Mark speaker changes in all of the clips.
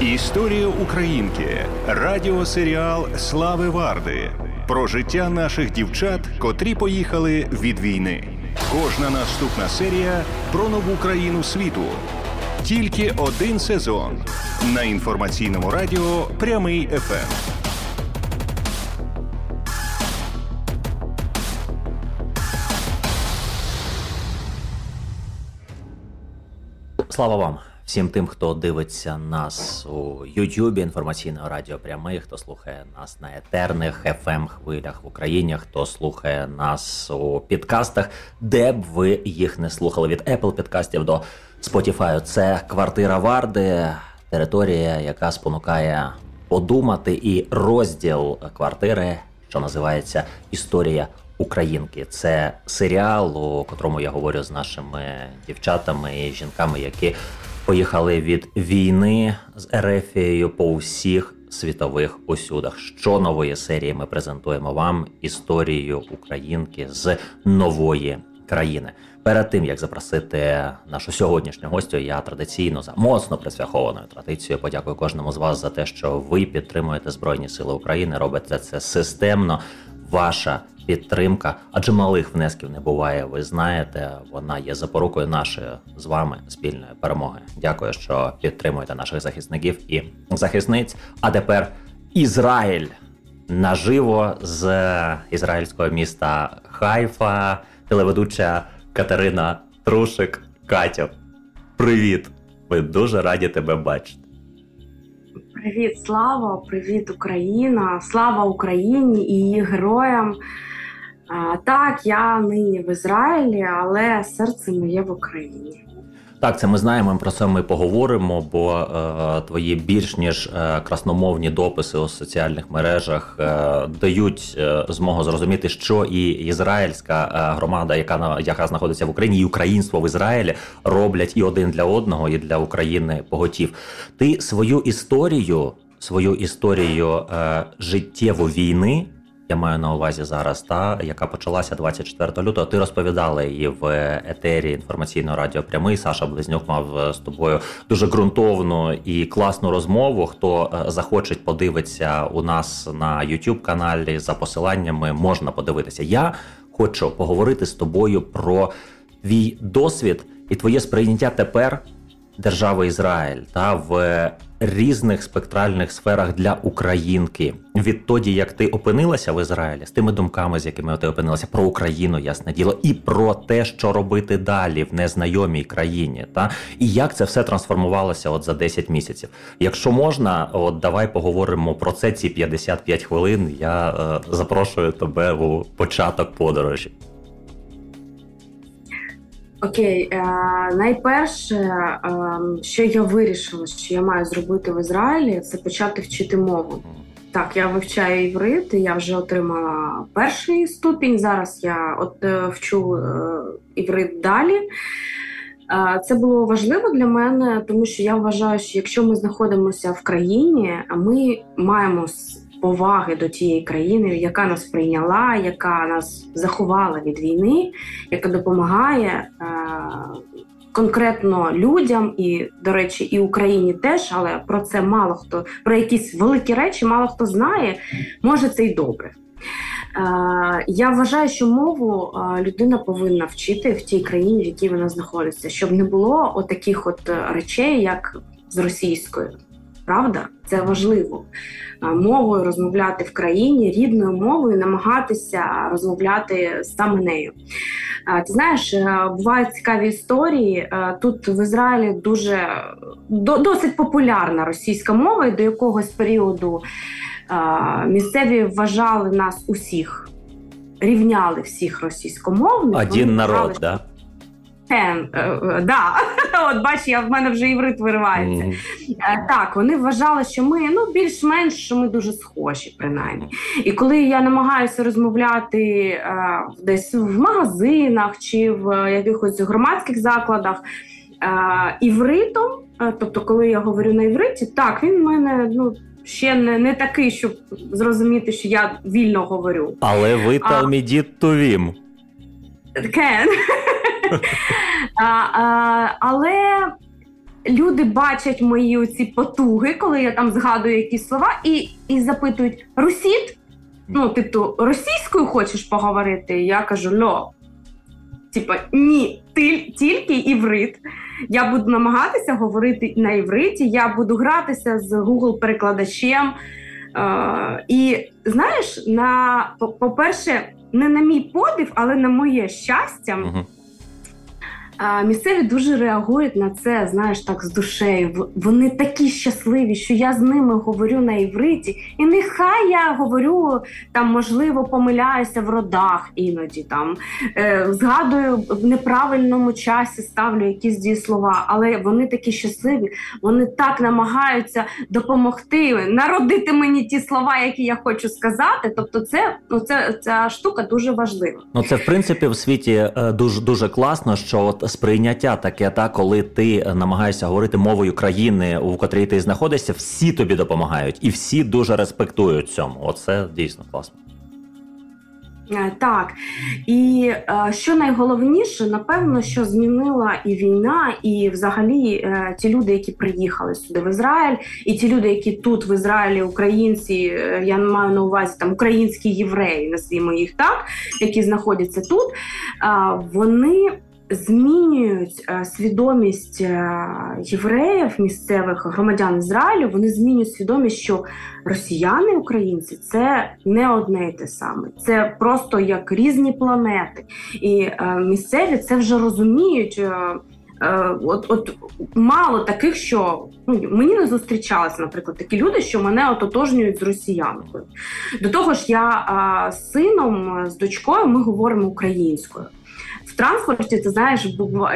Speaker 1: Історія Українки. Радіосеріал Слави Варди. Про життя наших дівчат, котрі поїхали від війни. Кожна наступна серія про нову країну світу. Тільки один сезон на інформаційному радіо Прямий ФМ.
Speaker 2: Слава вам всім тим, хто дивиться нас у Ютубі інформаційного радіо прямий, хто слухає нас на етерних fm хвилях в Україні, хто слухає нас у підкастах, де б ви їх не слухали від Apple підкастів до Spotify. Це квартира Варди, територія, яка спонукає подумати, і розділ квартири, що називається Історія Українки. Це серіал, у котрому я говорю з нашими дівчатами і жінками, які поїхали від війни з Ерефією по усіх світових усюдах. Що нової серії ми презентуємо вам історію Українки з нової країни. Перед тим як запросити нашу сьогоднішню гостю, я традиційно за моцно присвяхованою традицією подякую кожному з вас за те, що ви підтримуєте Збройні Сили України. Робите це системно. Ваша підтримка, адже малих внесків не буває. Ви знаєте, вона є запорукою нашої з вами спільної перемоги. Дякую, що підтримуєте наших захисників і захисниць. А тепер Ізраїль наживо з ізраїльського міста Хайфа, телеведуча Катерина Трушик. Катю, привіт! Ми дуже раді тебе бачити.
Speaker 3: Привіт, слава, привіт, Україна! Слава Україні і її героям. Так, я нині в Ізраїлі, але серце моє в Україні.
Speaker 2: Так, це ми знаємо. Про це ми поговоримо. Бо е, твої більш ніж е, красномовні дописи у соціальних мережах е, дають е, змогу зрозуміти, що і ізраїльська е, громада, яка яка знаходиться в Україні, і українство в Ізраїлі роблять і один для одного, і для України поготів. Ти свою історію, свою історію е, життєву війни я маю на увазі зараз, та яка почалася 24 лютого. Ти розповідала її в етері інформаційного радіо прямий. Саша Близнюк мав е, з тобою дуже ґрунтовну і класну розмову. Хто е, захоче подивитися у нас на youtube каналі за посиланнями, можна подивитися. Я хочу поговорити з тобою про твій досвід і твоє сприйняття тепер держави Ізраїль та в різних спектральних сферах для українки. Відтоді, як ти опинилася в Ізраїлі з тими думками, з якими ти опинилася про Україну, ясне діло, і про те, що робити далі в незнайомій країні, та і як це все трансформувалося от за 10 місяців. Якщо можна, от давай поговоримо про це ці 55 хвилин. Я е, запрошую тебе у початок подорожі.
Speaker 3: Окей, е, найперше, е, що я вирішила, що я маю зробити в Ізраїлі, це почати вчити мову. Так, я вивчаю іврит, я вже отримала перший ступінь. Зараз я от е, вчу е, іврит далі. Е, це було важливо для мене, тому що я вважаю, що якщо ми знаходимося в країні, ми маємо поваги до тієї країни, яка нас прийняла, яка нас заховала від війни, яка допомагає е, конкретно людям і, до речі, і Україні теж, але про це мало хто про якісь великі речі, мало хто знає. Може це й добре. Е, я вважаю, що мову е, людина повинна вчити в тій країні, в якій вона знаходиться, щоб не було отаких от речей, як з російською. Правда, це важливо мовою розмовляти в країні рідною мовою, намагатися розмовляти саме нею. Ти знаєш, е, бувають цікаві історії. Е, тут в Ізраїлі дуже досить популярна російська мова, і до якогось періоду місцеві вважали нас усіх, рівняли всіх російськомовних.
Speaker 2: Один народ, так? Да?
Speaker 3: Кен, е, е, да. От бач, я в мене вже іврит виривається. Mm. Так, вони вважали, що ми ну більш-менш що ми дуже схожі, принаймні. І коли я намагаюся розмовляти десь в магазинах чи в якихось громадських закладах івритом, тобто, коли я говорю на івриті, так він в мене ну. Ще не не такий, щоб зрозуміти, що я вільно говорю.
Speaker 2: Але ви талмідіт тувім.
Speaker 3: А, а, Але люди бачать мої оці потуги, коли я там згадую якісь слова, і і запитують: Русіт? Ну, типу, російською хочеш поговорити? Я кажу, льо. Типа, ні, тільки іврит. Я буду намагатися говорити на івриті, я буду гратися з Google-перекладачем. Е, І знаєш, на по-перше, не на мій подив, але на моє щастя. Угу. Місцеві дуже реагують на це, знаєш, так з душею. Вони такі щасливі, що я з ними говорю на івриті, і нехай я говорю там, можливо, помиляюся в родах іноді там е, згадую в неправильному часі, ставлю якісь дієслова, але вони такі щасливі, вони так намагаються допомогти народити мені ті слова, які я хочу сказати. Тобто, це ну, ця штука дуже важлива.
Speaker 2: Ну це в принципі в світі е, дуже дуже класно, що от сприйняття таке, та коли ти намагаєшся говорити мовою країни, у котрій ти знаходишся, всі тобі допомагають, і всі дуже респектують цьому. Оце дійсно класно.
Speaker 3: Е, так, і е, що найголовніше, напевно, що змінила і війна, і взагалі е, ті люди, які приїхали сюди в Ізраїль, і ті люди, які тут в Ізраїлі, українці, я маю на увазі там українські євреї, назвімо їх так, які знаходяться тут, вони змінюють е, свідомість е, євреїв, місцевих громадян Ізраїлю. Вони змінюють свідомість, що росіяни, українці це не одне і те саме, це просто як різні планети, і е, місцеві це вже розуміють. От от мало таких, що ну мені не зустрічалися, наприклад, такі люди, що мене ототожнюють з росіянкою. До того ж, я а, з сином з дочкою ми говоримо українською в транспорті, ти знаєш,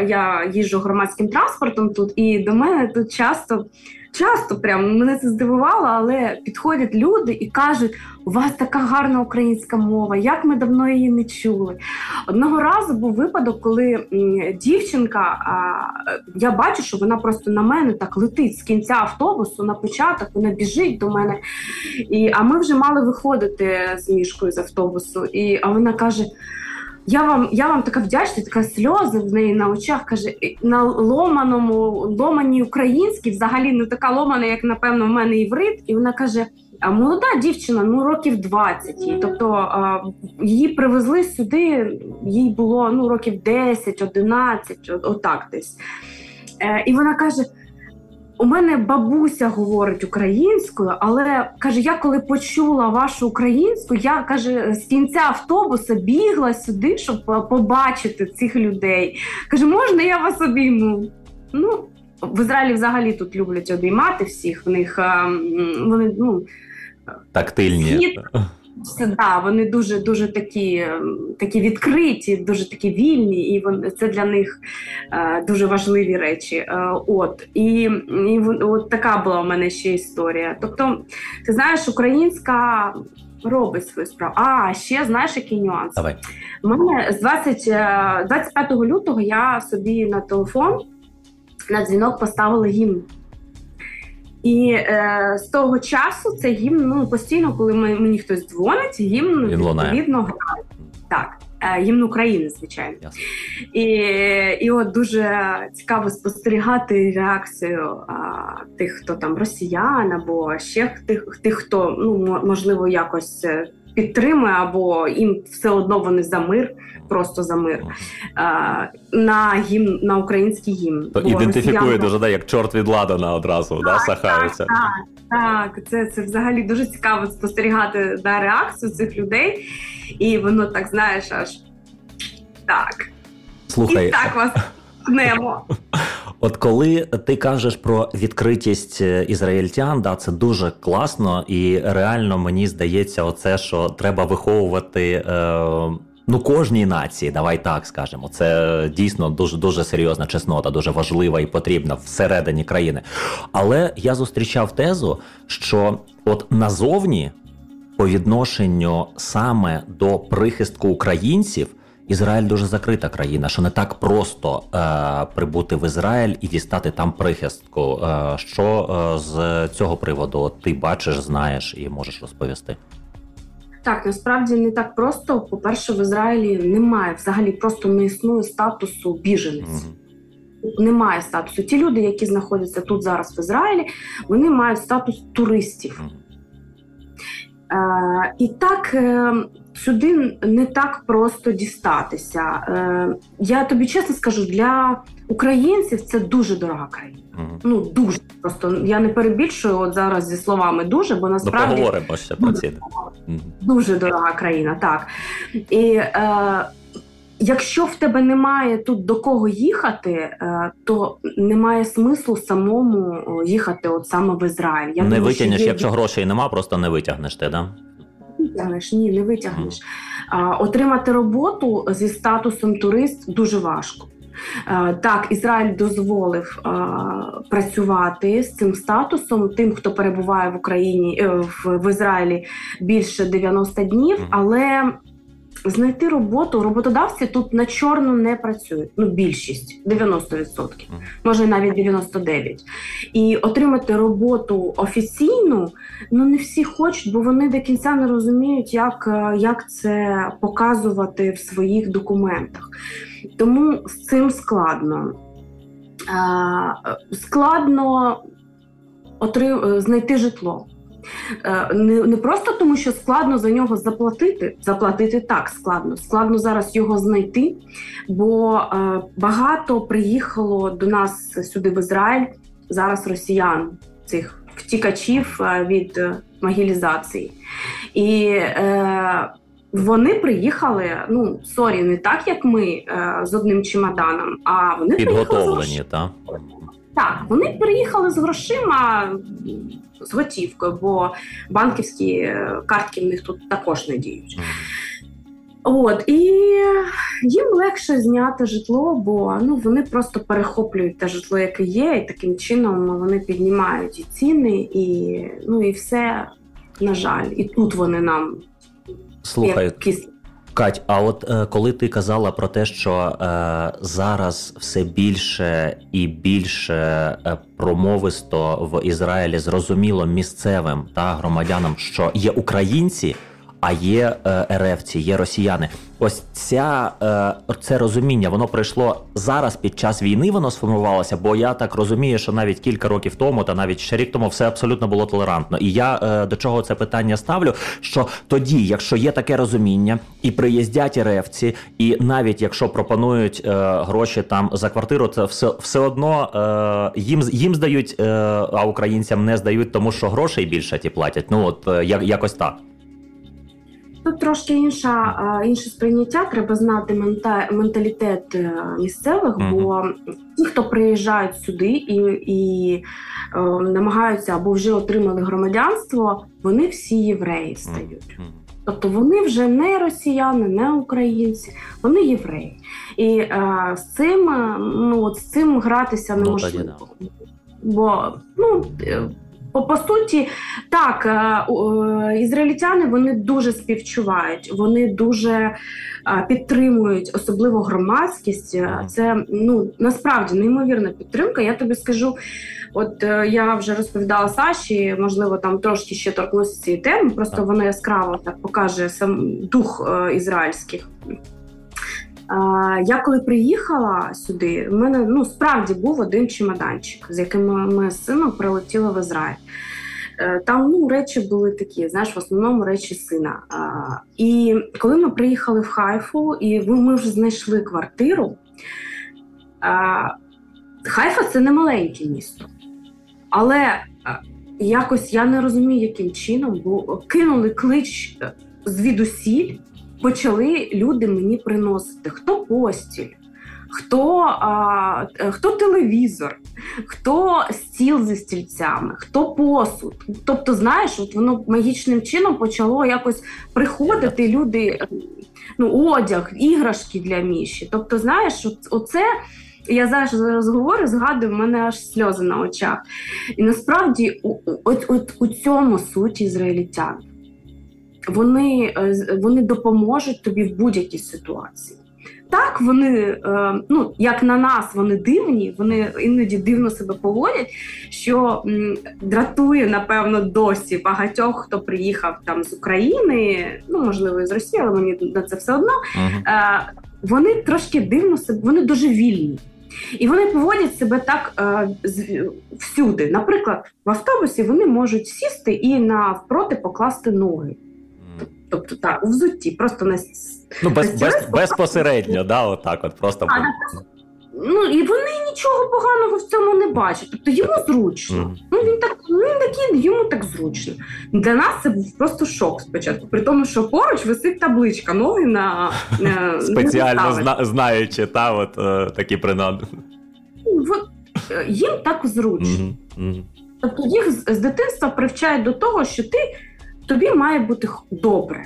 Speaker 3: я їжджу громадським транспортом тут, і до мене тут часто. Часто прям мене це здивувало, але підходять люди і кажуть: у вас така гарна українська мова, як ми давно її не чули. Одного разу був випадок, коли дівчинка, а, я бачу, що вона просто на мене так летить з кінця автобусу на початок, вона біжить до мене. І, А ми вже мали виходити з мішкою з автобусу. І, А вона каже: я вам я вам така вдячна, така сльози в неї на очах. Каже, на ломаному, ломаній українській, взагалі не така ломана, як напевно в мене іврит. І вона каже: молода дівчина, ну років 20. їй. Тобто а, її привезли сюди, їй було ну років 10, 11, отак десь. Е, І вона каже: у мене бабуся говорить українською, але каже: я коли почула вашу українську, я каже, з кінця автобуса бігла сюди, щоб побачити цих людей. Каже, можна я вас обійму? Ну, в Ізраїлі взагалі тут люблять обіймати всіх. В них вони ну
Speaker 2: тактильні.
Speaker 3: Це да, вони дуже дуже такі ем, такі відкриті, дуже такі вільні, і вони це для них е, дуже важливі речі. Е, от і і от така була у мене ще історія. Тобто, ти знаєш, українська робить свою справу. А ще знаєш, який нюанс?
Speaker 2: Давай.
Speaker 3: У мене з 20, 25 е, лютого я собі на телефон на дзвінок поставила гімн. І е, з того часу це гімн ну, постійно, коли мені хтось дзвонить, гімн відповідно грає. Так, е, гімн України, звичайно. Ясно. І і от дуже цікаво спостерігати реакцію а, тих, хто там росіян, або ще тих, тих, хто ну можливо якось е, підтримує, або їм все одно вони за мир, просто за мир на гімн на український гімн.
Speaker 2: То ідентифікує росіян... дуже да, як чорт від ладана одразу, так, да, сахаються.
Speaker 3: Так, так, так, це це взагалі дуже цікаво спостерігати на реакцію цих людей, і воно так знаєш, аж так.
Speaker 2: Слухай.
Speaker 3: І так вас немо.
Speaker 2: От коли ти кажеш про відкритість е, ізраїльтян, да, це дуже класно, і реально мені здається, оце що треба виховувати. Е, Ну, кожній нації, давай так скажемо. Це дійсно дуже дуже серйозна чеснота, дуже важлива і потрібна всередині країни. Але я зустрічав тезу, що от назовні, по відношенню саме до прихистку українців, Ізраїль дуже закрита країна, що не так просто е, прибути в Ізраїль і дістати там прихистку. Е, що е, з цього приводу ти бачиш, знаєш і можеш розповісти?
Speaker 3: Так, насправді не так просто. По-перше, в Ізраїлі немає взагалі просто не існує статусу біженець. Угу. немає статусу. Ті люди, які знаходяться тут зараз в Ізраїлі, вони мають статус туристів. Е, І так е, сюди не так просто дістатися. Е, Я тобі чесно скажу, для українців це дуже дорога країна. Ну дуже просто я не перебільшую от зараз зі словами дуже, бо насправді
Speaker 2: ну, поговоримо ще про ці.
Speaker 3: Дуже дорога країна, так. І е, якщо в тебе немає тут до кого їхати, е, то немає смислу самому їхати от саме в Ізраїль.
Speaker 2: Я не думаю, витягнеш, є... якщо грошей нема, просто не витягнеш ти, да?
Speaker 3: Витягнеш, ні, не витягнеш. А, Отримати роботу зі статусом турист дуже важко. Так, Ізраїль дозволив працювати з цим статусом тим, хто перебуває в Україні в, в Ізраїлі більше 90 днів, але знайти роботу роботодавці тут на чорну не працюють. Ну, більшість 90%, може навіть 99%. І отримати роботу офіційну ну не всі хочуть, бо вони до кінця не розуміють, як, е, як це показувати в своїх документах. Тому з цим складно. Складно знайти житло. Е, не не просто тому, що складно за нього заплатити. Заплатити так складно. Складно зараз його знайти, бо е, багато приїхало до нас сюди в Ізраїль зараз росіян, цих втікачів е, від мобілізації. І е, вони приїхали, ну sorry, не так як ми з одним чемоданом, а вони
Speaker 2: підготовлені, так?
Speaker 3: Так, вони приїхали з грошима з готівкою, бо банківські е, картки в них тут також не діють. От і їм легше зняти житло, бо ну вони просто перехоплюють те житло, яке є, і таким чином вони піднімають і ціни, і ну і все на жаль, і тут вони нам
Speaker 2: слухай. Кіс... Кать, а от е, коли ти казала про те, що е, зараз все більше і більше е, промовисто в Ізраїлі зрозуміло місцевим та громадянам, що є українці, а є е, РФці, є росіяни. Ось ця е, це розуміння, воно прийшло зараз під час війни. Воно сформувалося, бо я так розумію, що навіть кілька років тому, та навіть ще рік тому, все абсолютно було толерантно. І я е, до чого це питання ставлю? Що тоді, якщо є таке розуміння, і приїздять РФці, і навіть якщо пропонують гроші там за квартиру, це все все одно їм їм здають, а українцям не здають, тому що грошей більше ті платять. Ну от якось так.
Speaker 3: Тут трошки інша інше сприйняття. Треба знати менталітет е, місцевих, бо ті, хто приїжджають сюди і і е, намагаються або вже отримали громадянство, вони всі євреї стають. Тобто вони вже не росіяни, не українці, вони євреї. І е, з цим е, ну, от з цим гратися ну, неможливо. Бо ну. По, по суті, так, е, е, ізраїльтяни вони дуже співчувають, вони дуже е, підтримують, особливо громадськість. Це ну насправді неймовірна підтримка. Я тобі скажу, от я вже розповідала Саші, можливо, там трошки ще торкнуся цієї теми. Просто вона яскраво так покаже сам дух ізраїльських. Я коли приїхала сюди, в мене ну справді був один чемоданчик, з яким ми з сином прилетіли в Ізраїль. Е, там ну, речі були такі, знаєш, в основному речі сина. І коли ми приїхали в Хайфу, і ми вже знайшли квартиру, Хайфа це не маленьке місто. Але якось я не розумію, яким чином, бо кинули клич звідусіль почали люди мені приносити хто постіль, хто а, хто телевізор, хто стіл зі стільцями, хто посуд. Тобто, знаєш, от воно магічним чином почало якось приходити люди, ну, одяг, іграшки для міші. Тобто, знаєш, оце. Я зараз зараз говорю, згадую, в мене аж сльози на очах. І насправді, от, от у цьому суть ізраїльтян вони е, вони допоможуть тобі в будь-якій ситуації. Так, вони, е, ну як на нас, вони дивні, вони іноді дивно себе поводять, що дратує, напевно, досі багатьох, хто приїхав там з України, ну можливо, з Росії, але мені на це все одно. Uh-huh. Вони трошки дивно себе, вони дуже вільні. І вони поводять себе так е, всюди. Наприклад, в автобусі вони можуть сісти і навпроти покласти ноги. Тобто так, у взутті, просто на
Speaker 2: ну, без, без, безпосередньо, да, отак от просто. А,
Speaker 3: Ну і вони нічого поганого в цьому не бачать. Тобто йому зручно. Mm. Ну він так ну, він такий, йому так зручно. Для нас це був просто шок спочатку. При тому, що поруч висить табличка, ноги на
Speaker 2: спеціально зна- знаючи, та от е, такі принади.
Speaker 3: От, е, їм так зручно. Mm-hmm. Тобто їх з, з дитинства привчають до того, що ти тобі має бути добре.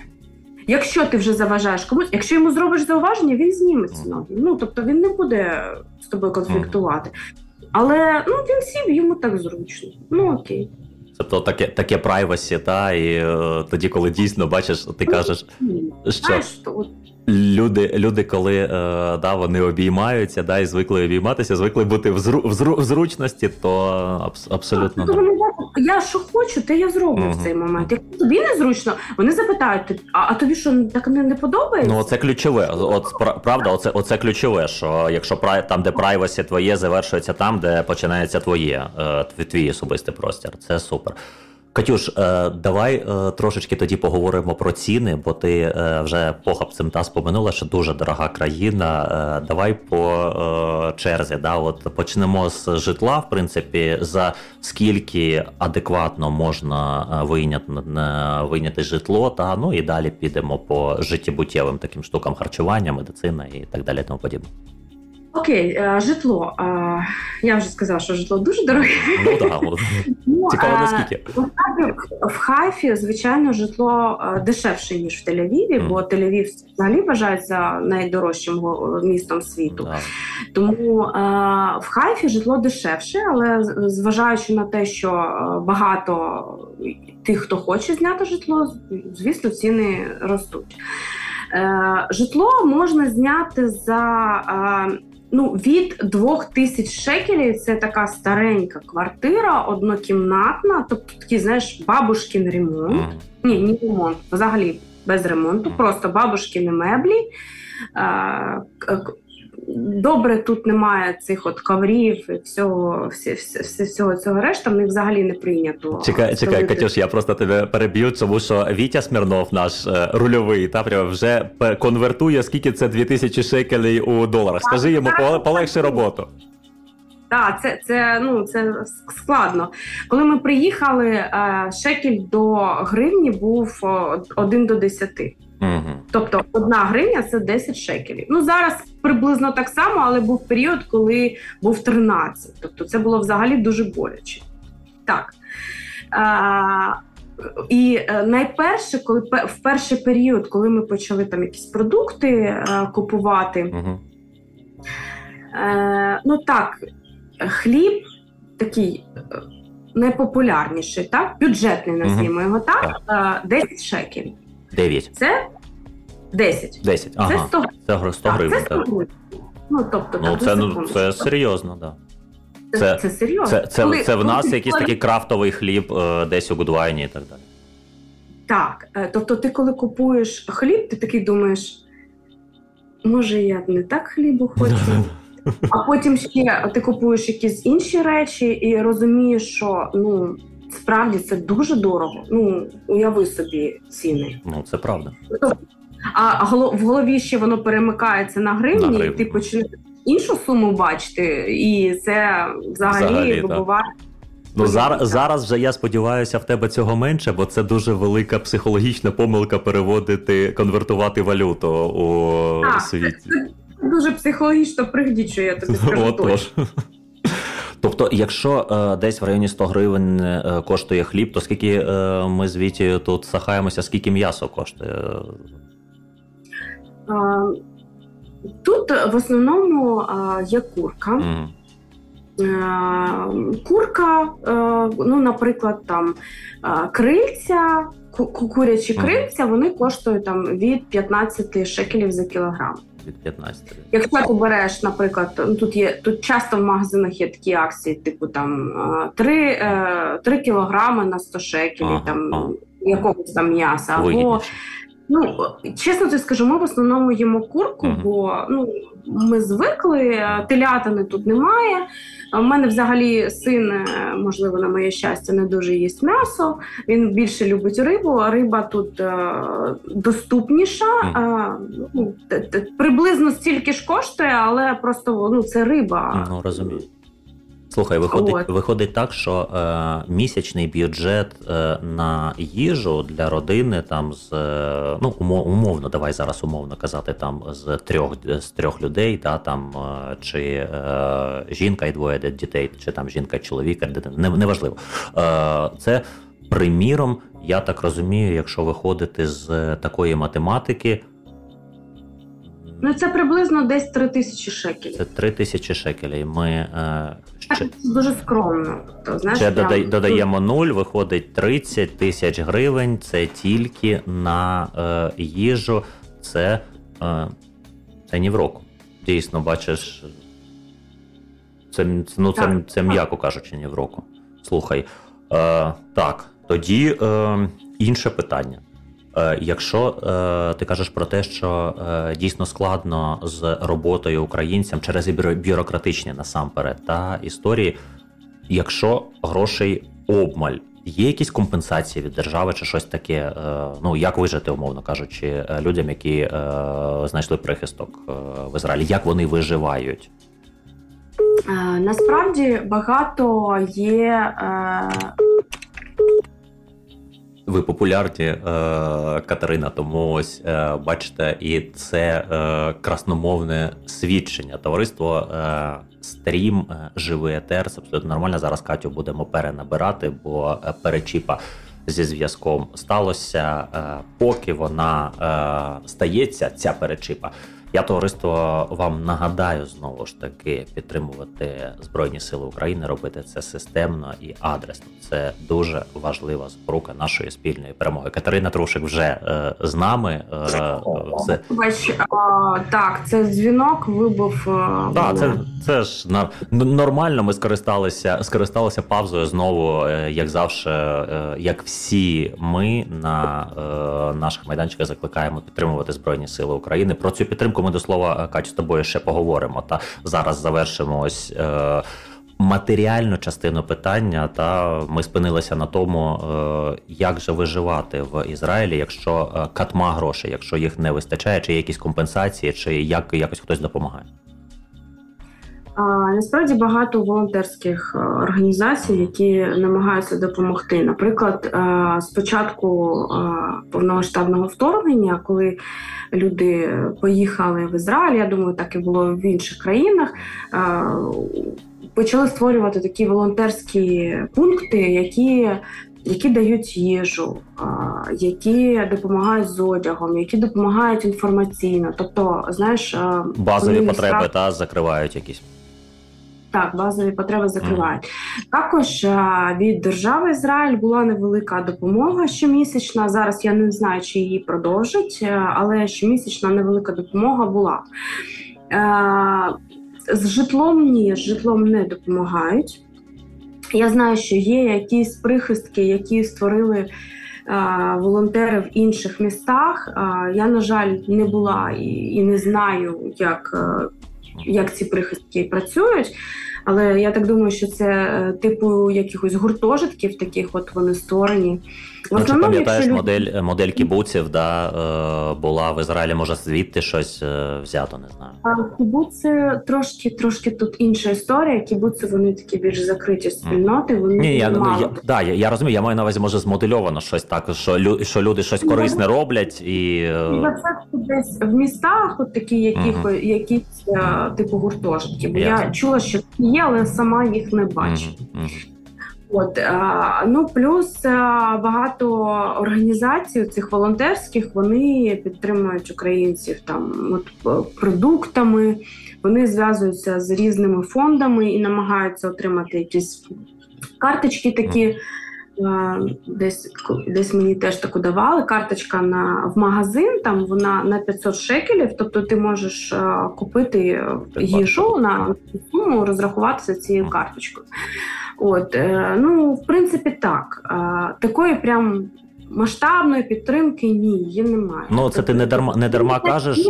Speaker 3: Якщо ти вже заважаєш комусь, якщо йому зробиш зауваження, він зніме ці ноги. Ну тобто він не буде з тобою конфліктувати. Але ну він сів, йому так зручно. Ну окей.
Speaker 2: Тобто таке таке прайвасі, та і е, тоді, коли дійсно бачиш, ти ну, кажеш, що Знаєш, люди, люди, коли е, да, вони обіймаються, да, і звикли обійматися, звикли бути в, зру, в, зру, в зручності, то абс, абсолютно.
Speaker 3: Ну, я що хочу, те я зроблю uh-huh. в цей момент. Якщо тобі незручно, вони запитають, а, а тобі що так не, не подобається?
Speaker 2: Ну це ключове. От правда, оце оце ключове. Що якщо там, де прайвасі твоє, завершується там, де починається твоє, е, твій особистий простір, це супер. Катюш, е, давай е, трошечки тоді поговоримо про ціни, бо ти е, вже похапцем та споминула, що дуже дорога країна. Давай по черзі. Да, от Почнемо з житла. В принципі, за скільки адекватно можна вийняти вийняти житло, та ну і далі підемо по життєбуттєвим таким штукам харчування, медицина і так далі. Тому подібне.
Speaker 3: Окей, е, житло. Я вже сказала, що житло дуже дороге.
Speaker 2: Ну так, ну, цікаво наскільки.
Speaker 3: В Хайфі, звичайно, житло е, дешевше, ніж в Тель-Авіві, бо Тель-Авів взагалі вважається найдорожчим містом світу. Тому е, в Хайфі житло дешевше, але зважаючи на те, що багато тих, хто хоче зняти житло, звісно, ціни ростуть. Житло можна зняти за ну, від двох тисяч шекелів це така старенька квартира, однокімнатна, тобто такий, знаєш, бабушкін ремонт. Mm. Ні, не ремонт, взагалі без ремонту, mm. просто бабушкіни меблі. Добре, тут немає цих от коврів і всього всі, всі, всього цього решта, в них взагалі не прийнято.
Speaker 2: Чекай, чекай, Катюш, я просто тебе переб'ю, тому що Вітя Смірнов, наш е, рульовий, та прямо вже конвертує, скільки це 2000 шекелей у доларах. Скажи йому, полегши роботу.
Speaker 3: Так, це це, ну, це складно. Коли ми приїхали, е, шекель до гривні був 1 до 10. Угу. Тобто одна гривня це 10 шекелів. Ну зараз приблизно так само, але був період, коли був 13. Тобто це було взагалі дуже боляче. Так. А, і е, найперше, коли в перший період, коли ми почали там якісь продукти а, е, купувати, угу. а, ну так, хліб такий найпопулярніший, так, бюджетний, угу. його так, так, 10 шекелів.
Speaker 2: 9.
Speaker 3: Це 10.
Speaker 2: 10. Ага. Це 100, це 100 гривень. Це 100 гривень.
Speaker 3: Ну, тобто,
Speaker 2: ну, це, ну, це серйозно, так.
Speaker 3: Да. Це, це, це серйозно.
Speaker 2: Це це, коли, це в нас коли якийсь такий крафтовий хліб е, десь у Гудвайні і так далі.
Speaker 3: Так. Е, тобто, ти коли купуєш хліб, ти такий думаєш, може, я не так хлібу хочу. А потім ще ти купуєш якісь інші речі і розумієш, що ну справді це дуже дорого. Ну уяви собі ціни.
Speaker 2: Ну це правда.
Speaker 3: А в голові ще воно перемикається на гривні, на гривні. і ти почнеш іншу суму бачити, і це взагалі, взагалі вибуває.
Speaker 2: Ну зараз зараз вже я сподіваюся, в тебе цього менше, бо це дуже велика психологічна помилка переводити, конвертувати валюту у світі. Це,
Speaker 3: це дуже психологічно пригдічує, я тобі скажу. Отож.
Speaker 2: Тобто, якщо е, десь в районі 100 гривень е, коштує хліб, то скільки е, ми звідти тут сахаємося, скільки м'ясо коштує?
Speaker 3: Тут в основному є курка. Mm. Курка, ну, наприклад, там крильця, курячі крильця, вони коштують там від 15 шекелів за кілограм.
Speaker 2: Від 15.
Speaker 3: Якщо ти береш, наприклад, ну тут є тут часто в магазинах є такі акції, типу там 3 3 кілограми на 100 шекелів, ага, там ага. якогось там м'яса, або Ну, чесно тобі скажу, ми в основному їмо курку, mm-hmm. бо ну, ми звикли, телятини тут немає. У мене взагалі син, е, можливо, на моє щастя, не дуже їсть м'ясо. Він більше любить рибу, а риба тут е, доступніша. Е, ну, приблизно стільки ж коштує, але просто ну, це риба.
Speaker 2: Ну, розумію. Слухай, виходить виходить так, що е, місячний бюджет е, на їжу для родини там з е, ну умовно, давай зараз умовно казати, там з трьох з трьох людей, та там е, чи е, жінка і двоє дітей, чи там жінка, чоловіка, дитина, не, неважливо. Е, Це приміром, я так розумію, якщо виходити з такої математики.
Speaker 3: Ну, це приблизно десь 3 тисячі шекелів.
Speaker 2: Це 3 тисячі шекелів. Ми е,
Speaker 3: ще... дуже скромно. То, знаєш,
Speaker 2: ще прям... дода... додаємо 0, виходить 30 тисяч гривень. Це тільки на е, їжу. Це е, це ні в року. Дійсно, бачиш, це ну, це, це м'яко кажучи, ні в року. Слухай. Е, Так, тоді е, інше питання. Е, якщо е, ти кажеш про те, що е, дійсно складно з роботою українцям через бюрократичні насамперед та історії, якщо грошей обмаль, є якісь компенсації від держави чи щось таке, ну як вижити, умовно кажучи, людям, які знайшли прихисток в Ізраїлі, як вони виживають?
Speaker 3: Насправді багато є
Speaker 2: ви популярні, е, Катерина, тому ось е, бачите, і це е, красномовне свідчення. Товариство е, стрім, е, живий етер, це абсолютно нормально. Зараз Катю будемо перенабирати, бо е, перечіпа зі зв'язком сталося. Поки вона стається, ця перечіпа. Я товариство вам нагадаю знову ж таки підтримувати Збройні Сили України, робити це системно і адресно. Це дуже важлива спорука нашої спільної перемоги. Катерина Трушик вже е, з нами. Е.
Speaker 3: Бач, а, так, це дзвінок вибув.
Speaker 2: Е, так, це це ж нормально. Ми скористалися скористалися павзою знову, е, як завжди, е, як всі ми на е, наших майданчиках закликаємо підтримувати Збройні Сили України. Про цю підтримку ми до слова Катю з тобою ще поговоримо. Та зараз завершимо ось. Матеріальну частину питання, та ми спинилися на тому, як же виживати в Ізраїлі, якщо катма грошей, якщо їх не вистачає, чи є якісь компенсації, чи як якось хтось допомагає.
Speaker 3: Насправді багато волонтерських е, організацій, які намагаються допомогти. Наприклад, е, спочатку е, повномасштабного вторгнення, коли люди поїхали в Ізраїль, я думаю, так і було в інших країнах. Почали створювати такі волонтерські пункти, які які дають їжу, які допомагають з одягом, які допомагають інформаційно. Тобто, знаєш,
Speaker 2: базові потреби та закривають якісь.
Speaker 3: Так, базові потреби закривають. Mm. Також від держави Ізраїль була невелика допомога щомісячна. Зараз я не знаю, чи її продовжать, але щомісячна невелика допомога була. З житлом ні, з житлом не допомагають. Я знаю, що є якісь прихистки, які створили. Волонтери в інших містах. Я, на жаль, не була і і не знаю, як як ці прихистки працюють. Але я так думаю, що це е, типу якихось гуртожитків, таких от вони створені.
Speaker 2: В ну, Чи пам'ятаєш люди... модель модель кібуців, да, е, була в Ізраїлі, може звідти щось е, взято, не знаю.
Speaker 3: А кібуци трошки трошки тут інша історія. Кібуци вони такі більш закриті спільноти. Вони Ні,
Speaker 2: я,
Speaker 3: ну,
Speaker 2: мало я, да, я, я розумію, я маю на увазі, може змодельовано щось так, що лю, що люди щось корисне роблять і.
Speaker 3: Е, це десь в містах, от такі яких, угу. якісь типу гуртожитки. Бо я, я чула, що є, але сама їх не бачу. Угу. От ну плюс багато організацій цих волонтерських вони підтримують українців там от продуктами. Вони зв'язуються з різними фондами і намагаються отримати якісь карточки такі. Десь десь мені теж таку давали карточка на в магазин. Там вона на 500 шекелів. Тобто ти можеш купити їжу на суму, розрахуватися цією карточкою. От, е, ну, в принципі, так. Такої прям масштабної підтримки ні, її немає.
Speaker 2: Ну це ти не дарма не дарма кажеш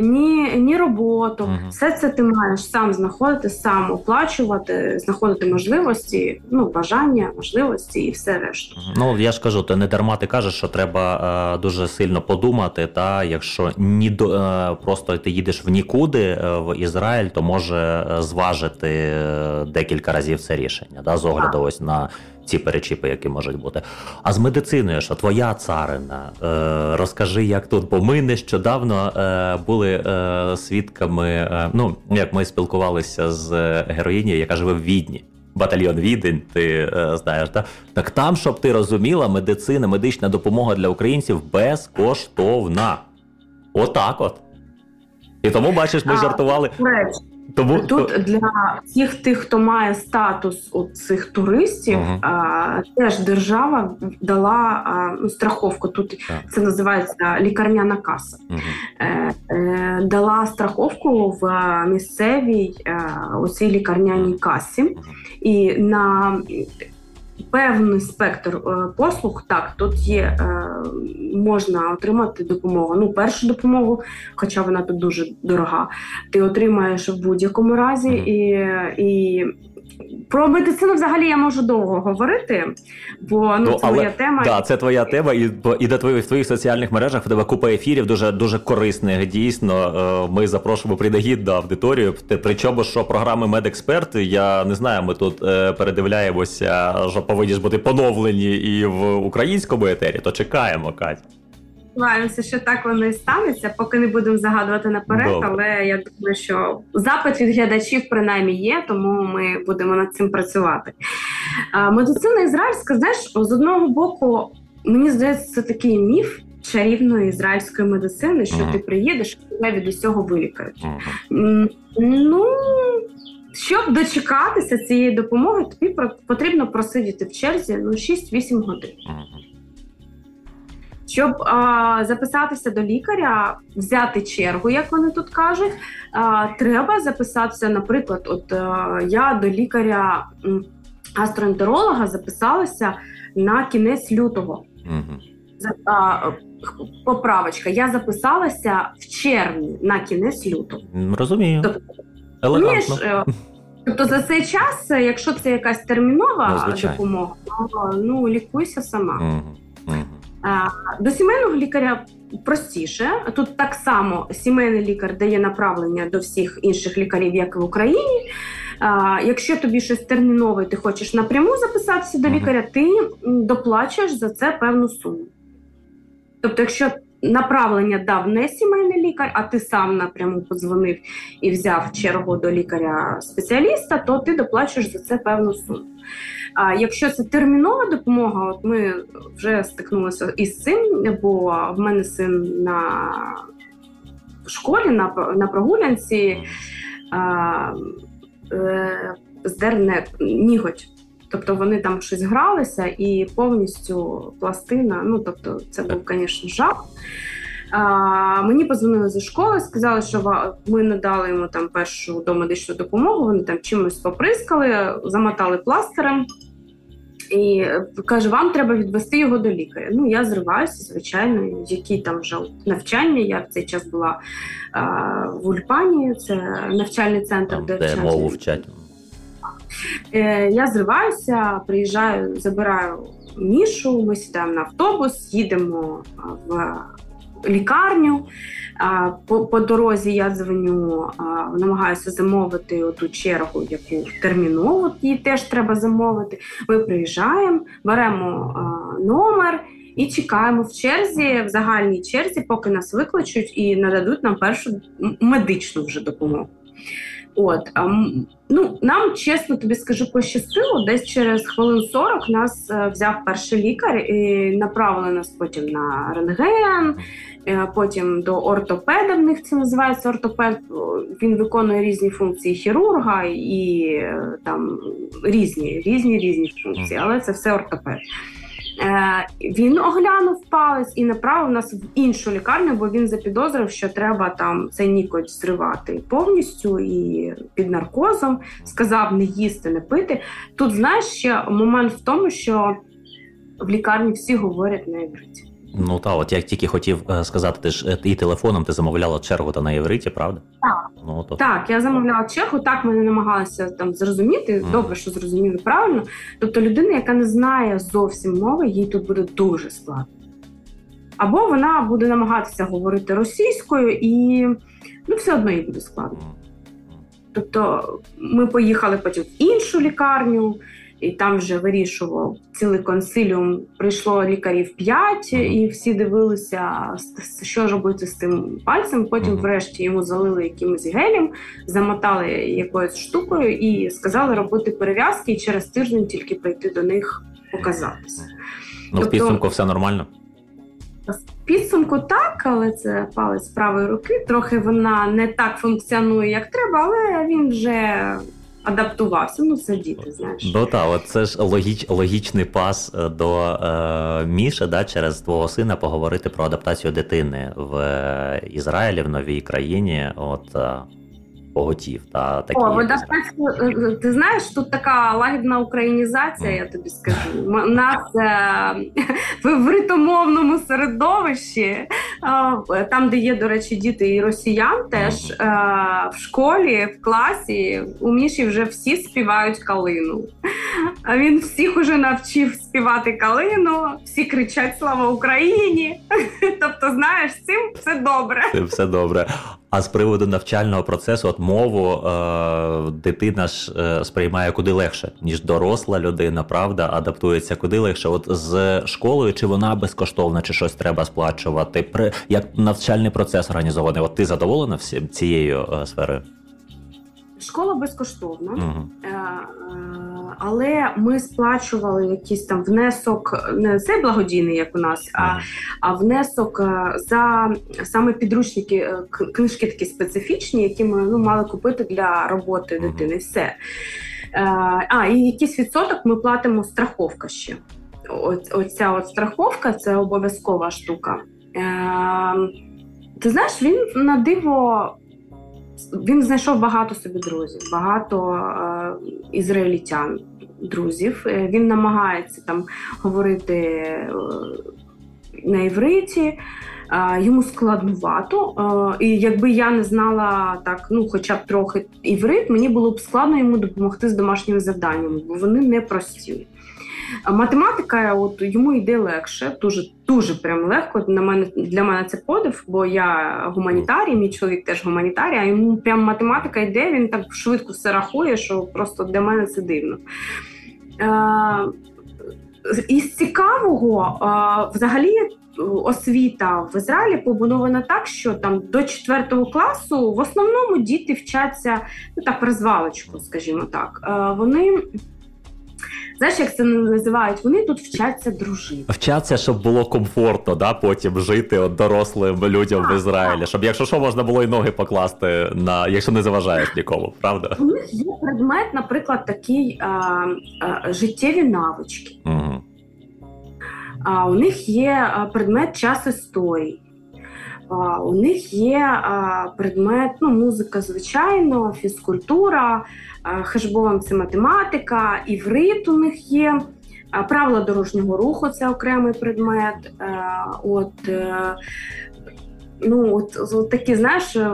Speaker 3: ні ні роботу. Угу. Все це ти маєш сам знаходити, сам оплачувати, знаходити можливості, ну бажання, можливості і все решта.
Speaker 2: Ну я ж кажу, ти не дарма ти кажеш, що треба е, дуже сильно подумати. Та якщо ні до е, просто ти їдеш в нікуди е, в Ізраїль, то може е, зважити е, декілька разів це рішення, да, з огляду ось на ці перечіпи, які можуть бути. А з медициною, що твоя царина, е, розкажи, як тут, бо ми нещодавно е, були е, свідками. Е, ну як ми спілкувалися з героїнею, яка живе в Відні. Батальйон Відень, ти е, знаєш, так? так там, щоб ти розуміла, медицина, медична допомога для українців безкоштовна. Отак от. І тому, бачиш, ми а, жартували.
Speaker 3: Тому тут для всіх тих, хто має статус у цих туристів, uh а, теж держава дала ну, страховку. Тут uh це називається лікарняна каса. Uh е, е, Дала страховку в місцевій е, у цій лікарняній касі, і на певний спектр е, послуг, так тут є, е, можна отримати допомогу. Ну, першу допомогу, хоча вона тут дуже дорога, ти отримаєш в будь-якому разі і. і про медицину взагалі я можу довго говорити, бо ну, ну це але, моя тема.
Speaker 2: Да, це твоя тема, і і до твоїх в твоїх соціальних мережах в тебе купа ефірів дуже дуже корисних. Дійсно, е, ми запрошуємо принагідну аудиторію. Причому, що програми Медексперт, я не знаю, ми тут е, передивляємося, що повинні ж бути поновлені і в українському етері, то чекаємо, Кать.
Speaker 3: Сподіваємося, що так воно і станеться, поки не будемо загадувати наперед. Добре. Але я думаю, що запит від глядачів принаймні є, тому ми будемо над цим працювати. Медицина ізраїльська, знаєш, з одного боку, мені здається, це такий міф чарівної ізраїльської медицини, що uh-huh. ти приїдеш і тебе від усього вилікають. Uh-huh. Ну. Щоб дочекатися цієї допомоги, тобі потрібно просидіти в черзі ну 6-8 годин. Щоб а, записатися до лікаря, взяти чергу, як вони тут кажуть, а, треба записатися, наприклад, от а, я до лікаря гастроентеролога записалася на кінець лютого. Угу. А, Поправочка, я записалася в червні на кінець лютого.
Speaker 2: Розумію.
Speaker 3: Тобто, е, тобто за цей час, якщо це якась термінова ну, допомога, то ну лікуйся сама. Угу. До сімейного лікаря простіше. Тут так само сімейний лікар дає направлення до всіх інших лікарів, як і в Україні. Якщо тобі щось термінове, ти хочеш напряму записатися до лікаря, ти доплачуєш за це певну суму. Тобто, якщо направлення дав не сімейний лікар, а ти сам напряму подзвонив і взяв чергу до лікаря-спеціаліста, то ти доплачуєш за це певну суму. А якщо це термінова допомога, от ми вже стикнулися із цим, бо в мене син на школі на на прогулянці а, е, здерне ніготь. Тобто вони там щось гралися і повністю пластина. Ну тобто, це був, звісно, жах. А, Мені позвонили зі школи, сказали, що ми надали йому там першу домедичну допомогу. Вони там чимось поприскали, замотали пластирем. І каже, вам треба відвести його до лікаря. Ну, я зриваюся, звичайно, які там вже навчання. Я в цей час була а, в Ульпані, це навчальний центр,
Speaker 2: там, де, де мову вчать.
Speaker 3: Е, Я зриваюся, приїжджаю, забираю нішу, ми сідаємо на автобус, їдемо в лікарню. По по дорозі я дзвоню, намагаюся замовити ту чергу, яку терміново її теж треба замовити. Ми приїжджаємо, беремо номер і чекаємо в черзі, в загальній черзі, поки нас викличуть і нададуть нам першу медичну вже допомогу. От ну нам чесно тобі скажу, пощастило. Десь через хвилин 40 нас е, взяв перший лікар і направили нас потім на рентген, е, потім до ортопеда. В них це називається ортопед. Він виконує різні функції хірурга і е, там різні, різні, різні функції, але це все ортопед. Е, він оглянув палець і направив нас в іншу лікарню, бо він запідозрив, що треба там цей нікоть зривати повністю і під наркозом. Сказав не їсти, не пити. Тут знаєш ще момент в тому, що в лікарні всі говорять на івриті.
Speaker 2: Ну так, от я тільки хотів е, сказати, ти ж е, і телефоном ти замовляла чергу та на євриті, правда?
Speaker 3: Так.
Speaker 2: Ну, то...
Speaker 3: Так, я замовляла чергу, так мене намагалися там зрозуміти.
Speaker 2: Мгм.
Speaker 3: Добре, що зрозуміли правильно. Тобто людина, яка не знає зовсім мови, їй тут буде дуже складно. Або вона буде намагатися говорити російською, і ну, все одно їй буде складно. Тобто ми поїхали потім в іншу лікарню, і там вже вирішував цілий консиліум. Прийшло лікарів п'ять,
Speaker 2: Мгм.
Speaker 3: і всі дивилися, що робити з тим пальцем. Потім, врешті, йому залили якимось гелем, замотали якоюсь штукою і сказали робити перев'язки, і через тиждень тільки прийти до них показатися.
Speaker 2: Ну, в
Speaker 3: Тобто-
Speaker 2: підсумку все нормально.
Speaker 3: Підсумку так, але це палець правої руки. Трохи вона не так функціонує, як треба, але він вже адаптувався. Ну, це діти, знаєш.
Speaker 2: Ну так, от це ж логіч, логічний пас е, до е, Міша, да, через твого сина поговорити про адаптацію дитини в е, Ізраїлі, в новій країні. От е, поготів. Та, такі,
Speaker 3: О,
Speaker 2: якісь-
Speaker 3: адаптацію, е, ти знаєш, тут така лагідна українізація, я тобі скажу. У нас е, в бритомовному середовищі, е, там, де є, до речі, діти і росіян, теж е, в школі, в класі у Міші вже всі співають калину. А він всіх уже навчив співати калину, всі кричать Слава Україні! Тобто, знаєш, з цим все добре.
Speaker 2: Це все добре. А з приводу навчального процесу, от мову е, дитина ж е, сприймає куди легше, ніж доросла людина, правда, адаптується куди легше. От з школою, чи вона безкоштовна, чи щось треба сплачувати? При як навчальний процес організований? От ти задоволена всім цією е, сферою?
Speaker 3: Школа безкоштовна. Е, Але ми сплачували якийсь там внесок, не цей благодійний, як у нас, а, а внесок е, за саме підручники, книжки такі специфічні, які ми ну, мали купити для роботи
Speaker 2: Мгм.
Speaker 3: дитини. Все. А, і якийсь відсоток ми платимо страховка ще. Оця от страховка це обов'язкова штука. Ти знаєш, він на диво він знайшов багато собі друзів, багато е, ізраїльтян друзів. Е, Він намагається там говорити е, на івриті. Е, Йому складнувато, Е, і якби я не знала так, ну хоча б трохи іврит, мені було б складно йому допомогти з домашніми завданнями, бо вони непрості. Математика, от йому йде легше, дуже дуже прям легко. На мене для мене це подив, бо я гуманітарій, мій чоловік теж гуманітарій, а йому прям математика йде, він так швидко все рахує, що просто для мене це дивно. Е, із цікавого, е, взагалі, освіта в Ізраїлі побудована так, що там до 4 класу в основному діти вчаться ну так, розвалочку, скажімо так. Е, вони Знаєш, як це називають? Вони тут вчаться дружити.
Speaker 2: Вчаться, щоб було комфортно, да, потім жити от дорослим людям в
Speaker 3: Так,
Speaker 2: Ізраїлі, щоб якщо що можна було і ноги покласти на якщо не заважаєш нікому, правда?
Speaker 3: У них є предмет, наприклад, такий а, а, життєві навички.
Speaker 2: Угу.
Speaker 3: А у них є предмет час історії. А, у них є а, предмет, ну, музика, звичайно, фізкультура, а, це математика, іврит у них є. Правила дорожнього руху це окремий предмет. От, е, ну, от, от такі, знаєш, е,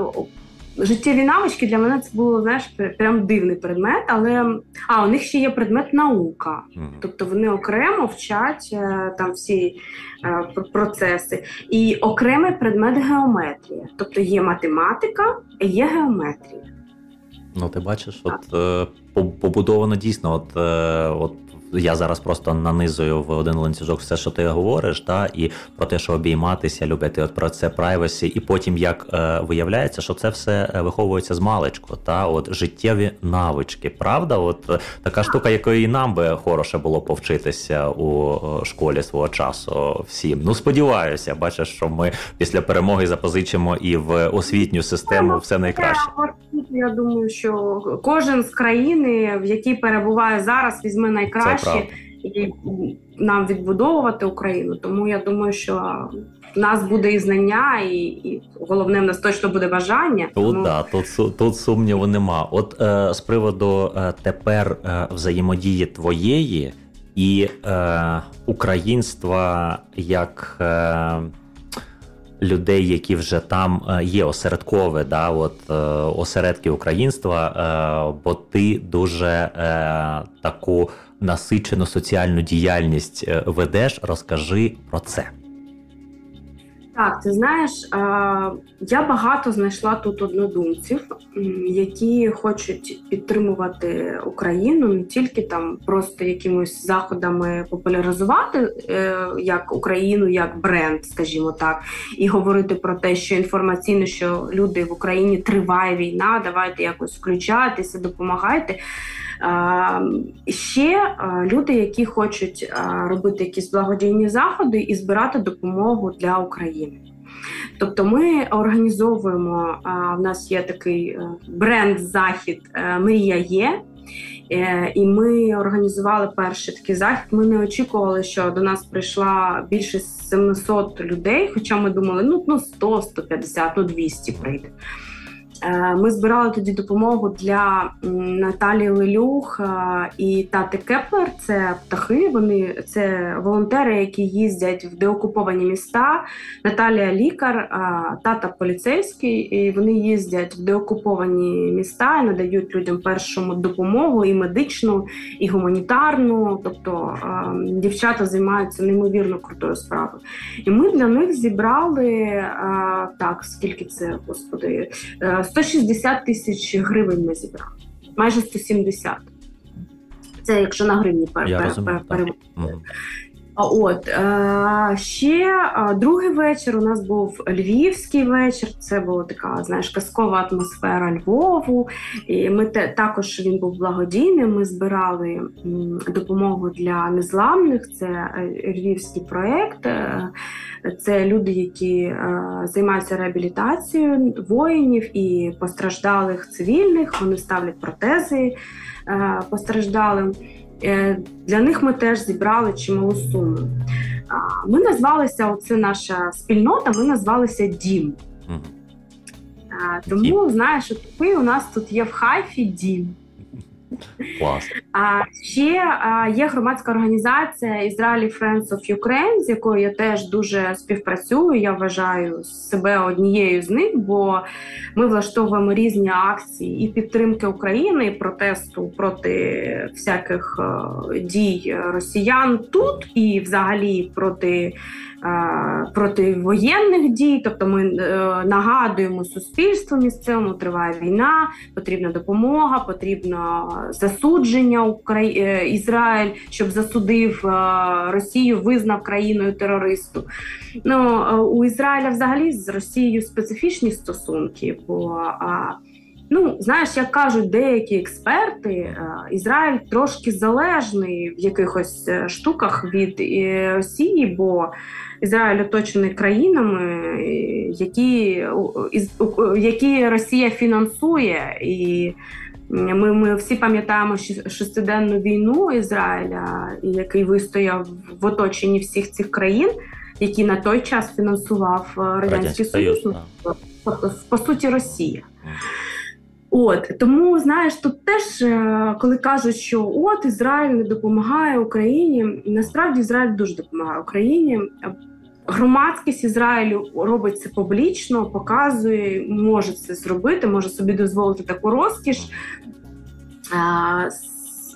Speaker 3: життєві навички для мене це було знаєш, прям дивний предмет. Але а, у них ще є предмет наука. Тобто вони окремо вчать е, там всі процеси. І окремий предмет геометрія. Тобто є математика, і є геометрія.
Speaker 2: Ну, ти бачиш, от е, по- побудовано дійсно, от, е, от я зараз просто нанизую в один ланцюжок все, що ти говориш, та, і про те, що обійматися, любити, от про це privacy, і потім як е, виявляється, що це все е, виховується з маличку, та от життєві навички. Правда, от е, така штука, якої і нам би хороше було повчитися у е, школі свого часу всім. Ну сподіваюся, бачиш, що ми після перемоги запозичимо і в освітню систему все найкраще.
Speaker 3: Я думаю, що кожен з країни, в якій перебуває зараз, візьме найкраще
Speaker 2: правда.
Speaker 3: і нам відбудовувати Україну. Тому я думаю, що в нас буде і знання, і, і головне, в нас точно буде бажання.
Speaker 2: Тут
Speaker 3: Тому-
Speaker 2: да, тут тут сумніву нема. От е, з приводу е, тепер е, взаємодії твоєї і е, українства як. Е, людей, які вже там е, є осередкове, да, от е, осередки українства, е, бо ти дуже таку насичену соціальну діяльність ведеш. Розкажи про це.
Speaker 3: Так, ти знаєш, я багато знайшла тут однодумців, які хочуть підтримувати Україну не тільки там просто якимось заходами популяризувати е, як Україну як бренд, скажімо так, і говорити про те, що інформаційно, що люди в Україні триває війна, давайте якось включатися, допомагайте. Ще люди, які хочуть робити якісь благодійні заходи і збирати допомогу для України. Тобто ми організовуємо, в нас є такий е, бренд-захід е, Мрія є. Е, і ми організували перший такий захід. Ми не очікували, що до нас прийшла більше 700 людей. Хоча ми думали, ну ну 100, 150, ну 200 прийде. Е, ми збирали тоді допомогу для Наталії Лелюх е, і Тати Кеплер. Це птахи. Вони це волонтери, які їздять в деокуповані міста. Наталія лікар, е, тата поліцейський. І Вони їздять в деокуповані міста і надають людям першу допомогу і медичну, і гуманітарну. Тобто дівчата займаються неймовірно крутою справою. І ми для них зібрали так, скільки це господи. 160 тисяч гривень ми зібрали, майже 170. Це якщо на гривні переводити. От е, ще другий вечір у нас був львівський вечір. Це була така знаєш казкова атмосфера Львову. І Ми те також він був благодійним. Ми збирали допомогу для незламних. Це е, львівський проєкт. Е, це люди, які займаються реабілітацією воїнів і постраждалих цивільних. Вони ставлять протези постраждалим. Е, для них ми теж зібрали чималу суму. Ми назвалися, оце наша спільнота, ми назвалися Дім. Тому, знаєш, такий у нас тут є в хайфі дім.
Speaker 2: Клас.
Speaker 3: А ще а, є громадська організація Israeli Friends of Ukraine, з якою я теж дуже співпрацюю. Я вважаю себе однією з них, бо ми влаштовуємо різні акції і підтримки України, і протесту проти всяких а, дій росіян тут і взагалі проти проти воєнних дій, тобто ми е, нагадуємо суспільству місцевому, триває війна, потрібна допомога, потрібно засудження Украї... Е, Ізраїль, щоб засудив е, Росію, визнав країною терористу. Ну у Ізраїля взагалі з Росією специфічні стосунки. бо Ну, знаєш, як кажуть деякі експерти, Ізраїль трошки залежний в якихось штуках від Росії, бо Ізраїль оточений країнами, які які Росія фінансує, і ми ми всі пам'ятаємо шестиденну війну Ізраїля, який вистояв в оточенні всіх цих країн, які на той час фінансував е, радянський Союз, Союз. тобто, по суті, Росія. От тому знаєш, тут теж е, коли кажуть, що от Ізраїль не допомагає Україні, насправді Ізраїль дуже допомагає Україні. Громадськість Ізраїлю робить це публічно, показує, може це зробити, може собі дозволити таку розкіш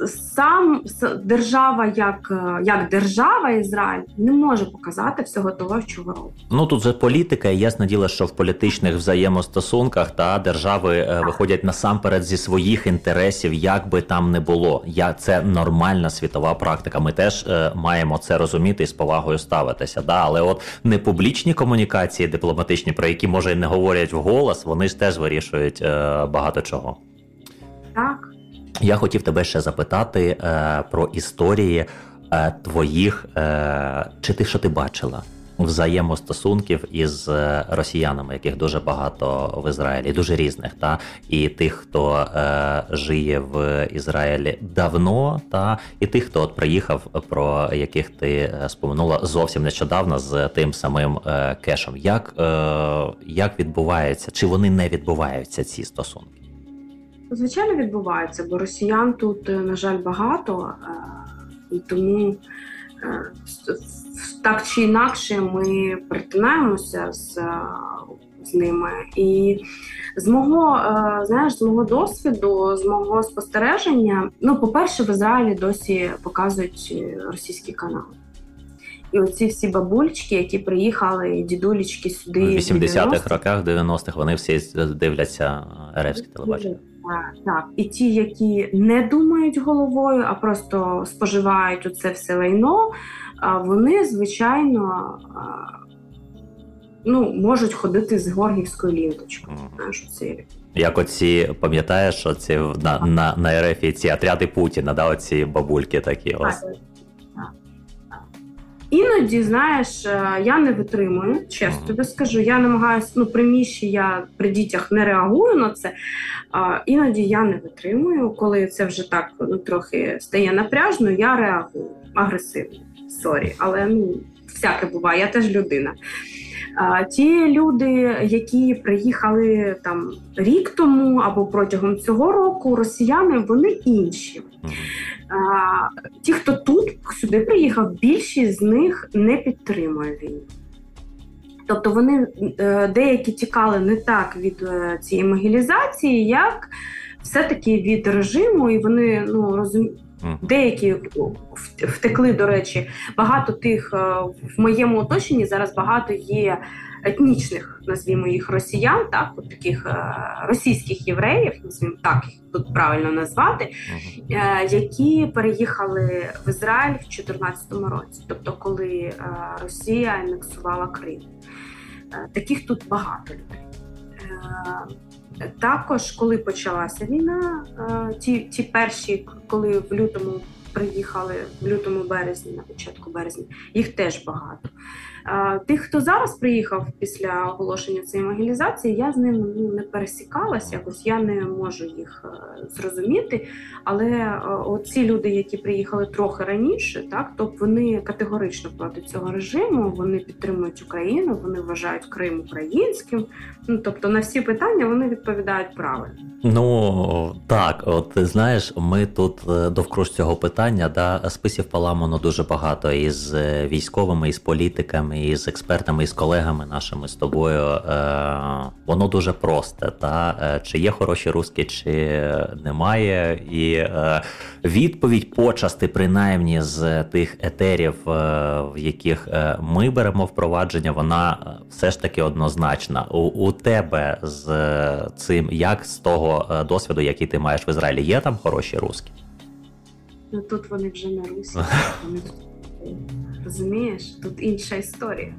Speaker 3: сам держава, як е, як держава Ізраїль, не може показати всього того, що ви робите.
Speaker 2: Ну тут же політика, і ясне діло, що в політичних взаємостосунках та держави е, так. виходять насамперед зі своїх інтересів, як би там не було. Я це нормальна світова практика. Ми теж е, маємо це розуміти і з повагою ставитися. Да, але от не публічні комунікації дипломатичні, про які може і не говорять вголос, вони ж теж вирішують е, багато чого.
Speaker 3: Так.
Speaker 2: Я хотів тебе ще запитати е, про історії е, твоїх, е, чи ти що ти бачила взаємостосунків із е, росіянами, яких дуже багато в Ізраїлі, дуже різних, та і тих, хто е, жиє в Ізраїлі давно, та і тих, хто от приїхав, про яких ти е, споминула зовсім нещодавно з тим самим е, кешем. Як, Як відбувається, чи вони не відбуваються ці стосунки?
Speaker 3: Звичайно, відбувається, бо росіян тут, е, на жаль, багато. Е, І тому е, так чи інакше ми перетинаємося з з ними. І з мого знаєш, з мого досвіду, з мого спостереження, ну, по-перше, в Ізраїлі досі показують російські канали. І оці всі бабульчики, які приїхали, дідулечки сюди.
Speaker 2: В 80-х роках, 90-х, вони всі дивляться РФське телебачення.
Speaker 3: Так. І ті, які не думають головою, а просто споживають оце все лайно, вони, звичайно, ну, можуть ходити з Горгівською лінточкою. Знаєш, оці.
Speaker 2: Як оці, пам'ятаєш, оці на на, на РФ ці отряди Путіна, да, оці бабульки такі. ось.
Speaker 3: Іноді, знаєш, е, я не витримую, чесно тобі скажу. Я намагаюся, ну, при Міші я при дітях не реагую на це. А Іноді я не витримую, коли це вже так ну, трохи стає напряжно, я реагую агресивно. Sorry, але ну, всяке буває, я теж людина. Ті люди, які приїхали там рік тому або протягом цього року, росіяни, вони інші. Ті, хто тут сюди приїхав, більшість з них не підтримує війну. Тобто вони е, деякі тікали не так від е, цієї могілізації, як все-таки від режиму, і вони ну розуміють. Деякі втекли, до речі, багато тих е, в моєму оточенні зараз багато є етнічних, назвімо їх росіян, так от таких е, російських євреїв, назвімо так їх тут правильно назвати, е, які переїхали в Ізраїль в 2014 році, тобто коли Росія анексувала Крим. Таких тут багато людей. Також, коли почалася війна, е, ті ті перші, коли в лютому приїхали, в лютому березні, на початку березня, їх теж багато. Тих, хто зараз приїхав після оголошення цієї могілізації, я з ними ну, не пересікалася, якось я не можу їх е, зрозуміти. Але е, ці люди, які приїхали трохи раніше, так то вони категорично проти цього режиму, вони підтримують Україну, вони вважають Крим українським. Ну тобто на всі питання вони відповідають правильно.
Speaker 2: Ну так, от знаєш, ми тут е, довкруж цього питання да списів поламано дуже багато із військовими, із політиками і з експертами, і з колегами нашими з тобою, е, воно дуже просте. Та? Е, чи є хороші русські, чи немає. І е, відповідь почасти, принаймні з тих етерів, е, в яких ми беремо впровадження, вона все ж таки однозначна. У, у тебе з цим, як з того досвіду, який ти маєш в Ізраїлі, є там хороші русські?
Speaker 3: Ну тут вони вже не русські. Вони Розумієш, тут інша історія.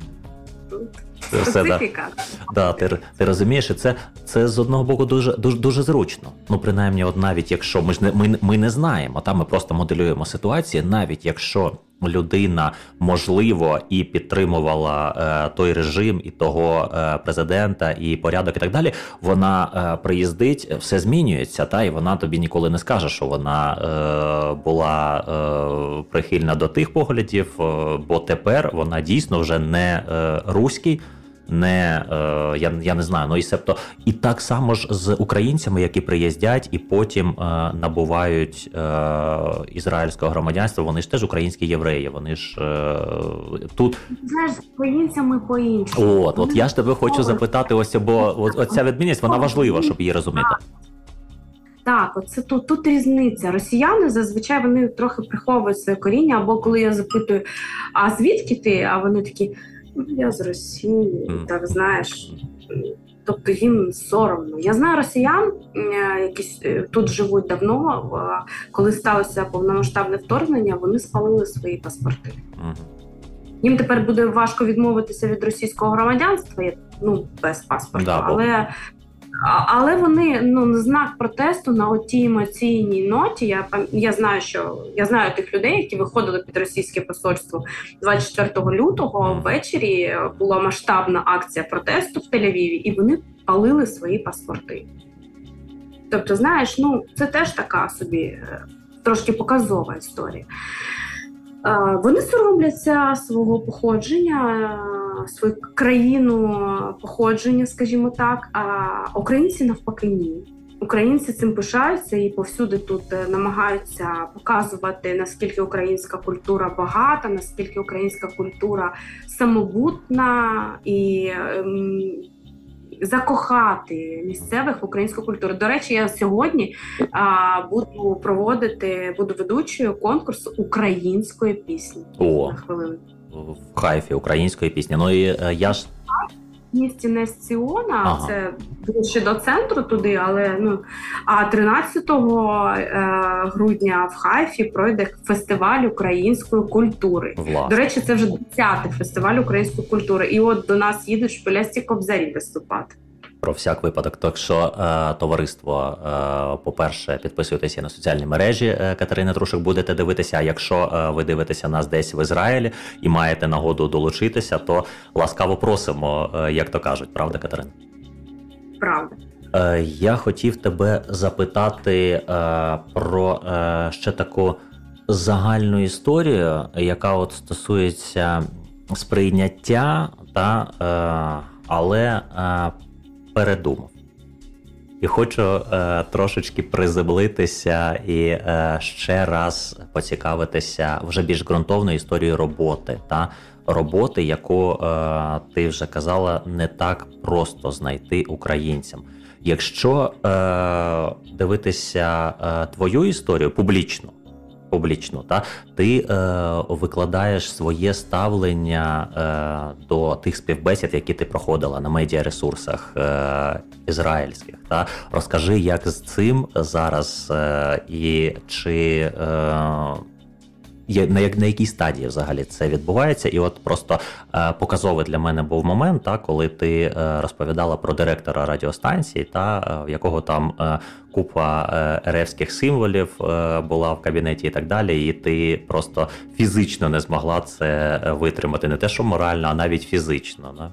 Speaker 3: Тут специфіка.
Speaker 2: Да. да, ти ти розумієш, і це це з одного боку дуже дуже дуже зручно. Ну, принаймні, от навіть якщо ми ж не ми, ми не знаємо, там ми просто моделюємо ситуацію, навіть якщо людина можливо і підтримувала е, той режим, і того е, президента, і порядок, і так далі. Вона е, приїздить, все змінюється, та і вона тобі ніколи не скаже, що вона е, була е, прихильна до тих поглядів, е, бо тепер вона дійсно вже не руський не е, я я не знаю, ну і себто і так само ж з українцями, які приїздять і потім е, набувають е, ізраїльського громадянства. Вони ж теж українські євреї. Вони ж тут
Speaker 3: знаєш, з українцями по іншому.
Speaker 2: От, от я ж тебе хочу запитати. Ось бо оця відмінність вона важлива, щоб її розуміти.
Speaker 3: Так, оце тут тут різниця. Росіяни зазвичай вони трохи приховують своє коріння, або коли я запитую, а звідки ти? А вони такі. Я з Росії, mm. так знаєш. Тобто їм соромно. Я знаю росіян, е, які е, тут живуть давно. Коли сталося повномасштабне вторгнення, вони спалили свої паспорти. Mm. Їм тепер буде важко відмовитися від російського громадянства, ну без паспорта, да, але але вони ну знак протесту на тій емоційній ноті. Я я знаю, що я знаю тих людей, які виходили під російське посольство 24 лютого. Ввечері була масштабна акція протесту в Тель-Авіві, і вони палили свої паспорти. Тобто, знаєш, ну це теж така собі е, трошки показова історія. Е, вони соромляться свого походження свою країну походження, скажімо так, а українці навпаки ні. Українці цим пишаються і повсюди тут е, намагаються показувати наскільки українська культура багата, наскільки українська культура самобутна і ем, закохати місцевих в українську культуру. До речі, я сьогодні а, буду проводити, буду ведучою конкурсу української пісні.
Speaker 2: О, на хвилину. В кайфі української пісні. Ну і е, я ж
Speaker 3: місті Несціона, ага. це ближче до центру туди, але ну а 13 е, грудня в Хайфі пройде фестиваль української культури.
Speaker 2: Власне.
Speaker 3: До речі, це вже 10-й фестиваль української культури. І от до нас їдуть шпилясті кобзарі виступати
Speaker 2: про всяк випадок. Так що е, товариство, е, по-перше, підписуйтеся на соціальні мережі е, Катерини Трушик, будете дивитися. А якщо е, ви дивитеся нас десь в Ізраїлі і маєте нагоду долучитися, то ласкаво просимо, е, як то кажуть, правда, Катерина?
Speaker 3: Правда.
Speaker 2: Е, я хотів тебе запитати про ще таку загальну історію, яка от стосується сприйняття та. Але передумав. І хочу е, трошечки приземлитися і е, ще раз поцікавитися вже більш ґрунтовною історією роботи та роботи, яку е, ти вже казала, не так просто знайти українцям. Якщо е, дивитися е, твою історію публічно, публічно, та ти е, викладаєш своє ставлення е, до тих співбесід, які ти проходила на медіаресурсах е, ізраїльських. Та розкажи, як з цим зараз е, і чи. Е, на як на якій стадії взагалі це відбувається, і от просто е, показовий для мене був момент, та коли ти е, розповідала про директора радіостанції, та е, в якого там е, купа е, ревських символів е, була в кабінеті, і так далі. І ти просто фізично не змогла це витримати, не те, що морально, а навіть фізично. Да?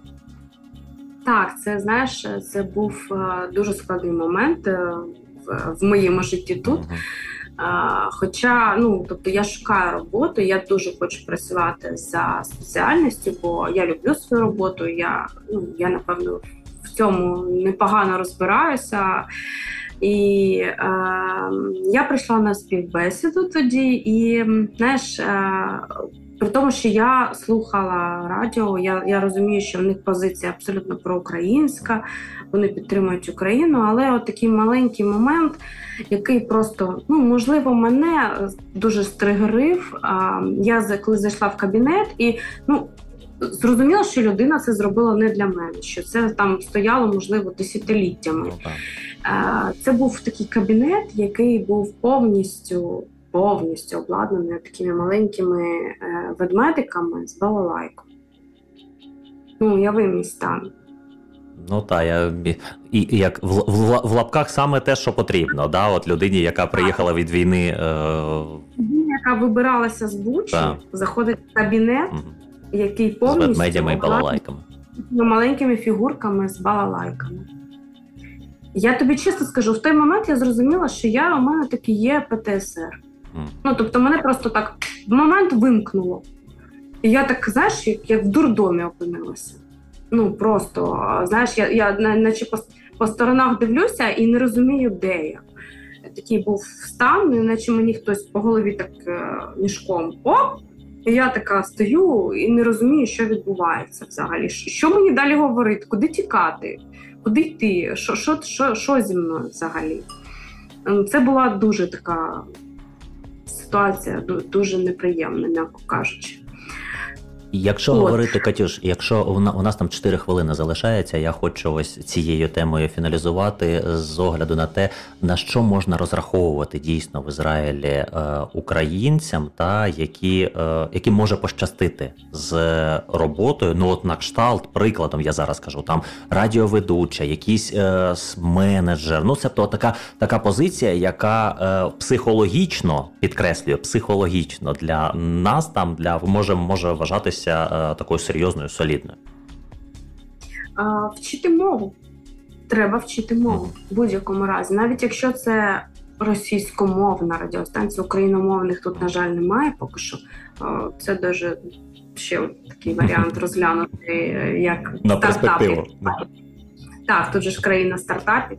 Speaker 3: Так, це знаєш, це був е, дуже складний момент в, в моєму житті тут. Uh-huh. Хоча, ну тобто я шукаю роботу, я дуже хочу працювати за спеціальністю, бо я люблю свою роботу. Я ну я напевно в цьому непогано розбираюся. І е, я прийшла на співбесіду тоді, і знаєш, е, при тому, що я слухала радіо, я я розумію, що в них позиція абсолютно проукраїнська, вони підтримують Україну, але от такий маленький момент, який просто ну можливо мене дуже стригерив. Я коли зайшла в кабінет і ну. Зрозуміло, що людина це зробила не для мене, що це там стояло, можливо, десятиліттями. Ну, це був такий кабінет, який був повністю повністю обладнаний такими маленькими е, ведмедиками з балалайкою. Ну, я стан.
Speaker 2: Ну так, я і як в, в в, лапках саме те, що потрібно, да? От людині, яка приїхала від війни. Е...
Speaker 3: Яка вибиралася з Бучі, заходить в кабінет, угу. який повністю з
Speaker 2: ведмедями і балалайками.
Speaker 3: Маленькими фігурками з балалайками. Я тобі чесно скажу, в той момент я зрозуміла, що я у мене таки є ПТСР. Ну, тобто, мене просто так в момент вимкнуло. І я так, знаєш, як, як в дурдомі опинилася. Ну, просто, знаєш, я я наче по, по сторонах дивлюся і не розумію, де я. Такий був стан, наче мені хтось по голові так е, мішком оп! І я така стою і не розумію, що відбувається взагалі. Що мені далі говорити? Куди тікати? Куди йти? Що що, що, що зі мною взагалі? Це була дуже така ситуація дуже неприємна, м'яко кажучи.
Speaker 2: Якщо От. говорити Катюш, якщо у нас там 4 хвилини залишається, я хочу ось цією темою фіналізувати з огляду на те, на що можна розраховувати дійсно в Ізраїлі е, українцям, та які е, які може пощастити з роботою. Ну от на кшталт, прикладом я зараз кажу, там радіоведуча, якийсь е, менеджер. Ну це така така позиція, яка е, психологічно підкреслює психологічно для нас там для може може вважатися вважатися е, такою серйозною, солідною?
Speaker 3: А, Вчити мову. Треба вчити мову в будь-якому разі. Навіть якщо це російськомовна радіостанція, україномовних тут, на жаль, немає поки що. Це дуже ще такий варіант розглянути, як
Speaker 2: на перспективу.
Speaker 3: Так, тут же ж країна стартапів.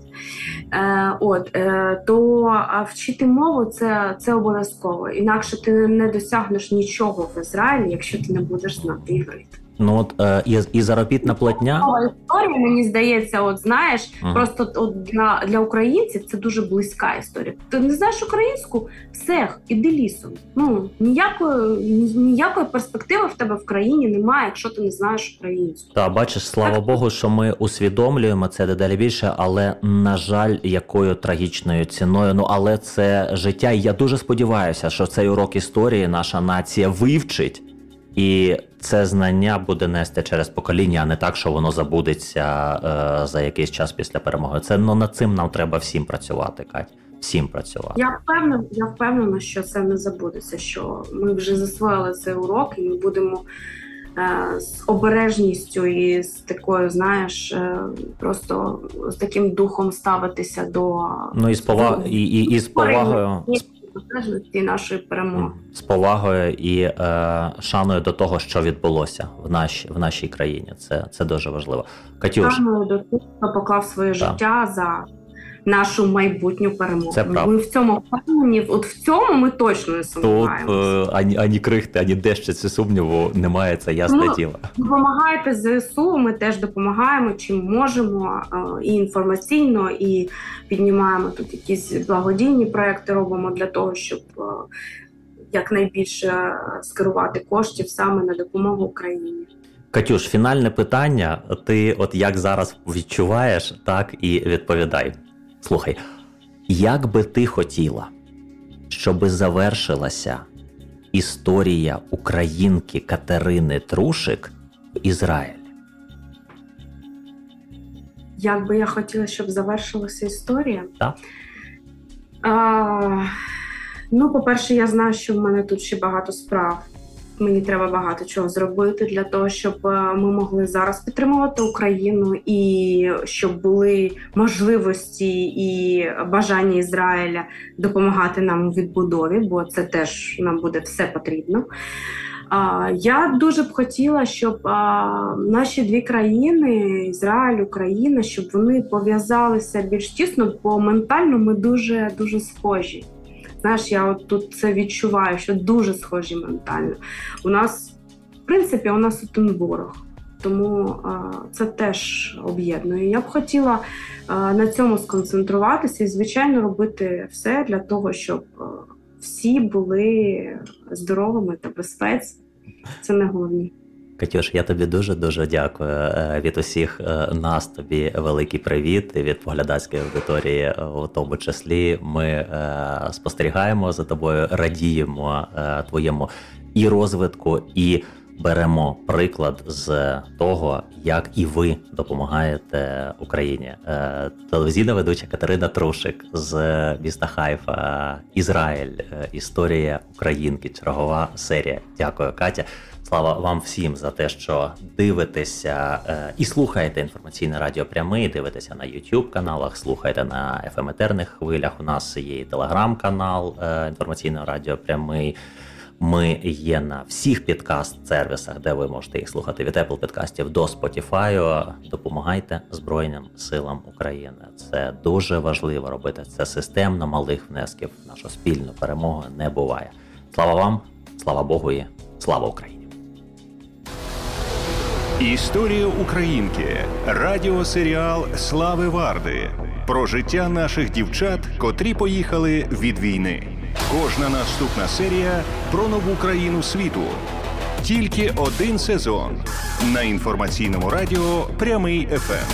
Speaker 3: Е, От е, то вчити мову це це обов'язково. Інакше ти не досягнеш нічого в Ізраїлі, якщо ти не будеш знати іврит.
Speaker 2: Ну от е, і, і заробітна платня
Speaker 3: історія, мені здається, от знаєш, ага. просто от для для українців це дуже близька історія. Ти не знаєш українську, все, іди лісом. Ну ніякої ніякої перспективи в тебе в країні немає, якщо ти не знаєш українську.
Speaker 2: Та бачиш, слава так. Богу, що ми усвідомлюємо це дедалі більше, але на жаль, якою трагічною ціною. Ну але це життя. І я дуже сподіваюся, що цей урок історії наша нація вивчить. І це знання буде нести через покоління, а не так, що воно забудеться е, за якийсь час після перемоги. Це ну над цим нам треба всім працювати, Кать. Всім працювати.
Speaker 3: Я впевнена, я впевнена, що це не забудеться. Що ми вже засвоїли цей урок, і ми будемо е, з обережністю і з такою, знаєш, е, просто з таким духом ставитися до
Speaker 2: ну і з поваг і, і, і з повагою
Speaker 3: незалежності нашої перемоги
Speaker 2: з повагою і е, шаною до того, що відбулося в нашій в нашій країні. Це це дуже важливо. Катюш
Speaker 3: Шаною до тих, хто поклав своє так. життя за нашу майбутню перемогу.
Speaker 2: Це правда.
Speaker 3: Ми в цьому впевнені. От в цьому ми точно не сумніваємося.
Speaker 2: Тут е, ані ані крихти, ані дещиці сумніву немає. Це ясне ну, діло.
Speaker 3: Допомагаєте зсу. Ми теж допомагаємо, чим можемо е, і інформаційно, і піднімаємо тут якісь благодійні проекти. Робимо для того, щоб е, якнайбільше скерувати коштів саме на допомогу Україні.
Speaker 2: Катюш, фінальне питання. Ти, от як зараз відчуваєш, так і відповідай. Слухай, як би ти хотіла, щоби завершилася історія українки Катерини Трушик в Ізраїлі?
Speaker 3: Як би я хотіла, щоб завершилася історія?
Speaker 2: Так.
Speaker 3: А, Ну, по-перше, я знаю, що в мене тут ще багато справ. Мені треба багато чого зробити для того, щоб е, ми могли зараз підтримувати Україну, і щоб були можливості і бажання Ізраїля допомагати нам у відбудові, бо це теж нам буде все потрібно. Я дуже б хотіла, щоб наші дві країни, Ізраїль, Україна, щоб вони пов'язалися більш тісно, бо ментально ми дуже дуже схожі. Знаєш, я от тут це відчуваю, що дуже схожі ментально. У нас, в принципі, у нас один ворог. Тому це теж об'єднує. Я б хотіла на цьому сконцентруватися і, звичайно, робити все для того, щоб всі були здоровими та безпеці. Це не головне.
Speaker 2: Катюш, я тобі дуже дуже дякую. Е, від усіх е, нас тобі великий привіт від поглядацької аудиторії, е, у тому числі. Ми спостерігаємо за тобою, радіємо твоєму і розвитку, і беремо приклад з того, як і ви допомагаєте Україні. Телевізійна ведуча Катерина Трушик з міста Хайфа, Ізраїль, історія Українки, чергова серія. Дякую, Катя. Слава вам всім за те, що дивитеся е, і слухаєте інформаційне радіо прямий, дивитеся на youtube каналах, слухаєте на fm етерних хвилях. У нас є телеграм-канал е, інформаційного радіо прямий. Ми є на всіх підкаст-сервісах, де ви можете їх слухати від Apple підкастів до Spotify. Допомагайте Збройним силам України. Це дуже важливо робити. Це системно малих внесків. Нашу спільну перемогу не буває. Слава вам, слава Богу, і слава Україні!
Speaker 1: Історія Українки радіосеріал Слави Варди про життя наших дівчат, котрі поїхали від війни. Кожна наступна серія про нову країну світу. Тільки один сезон на інформаційному радіо Прямий ефем.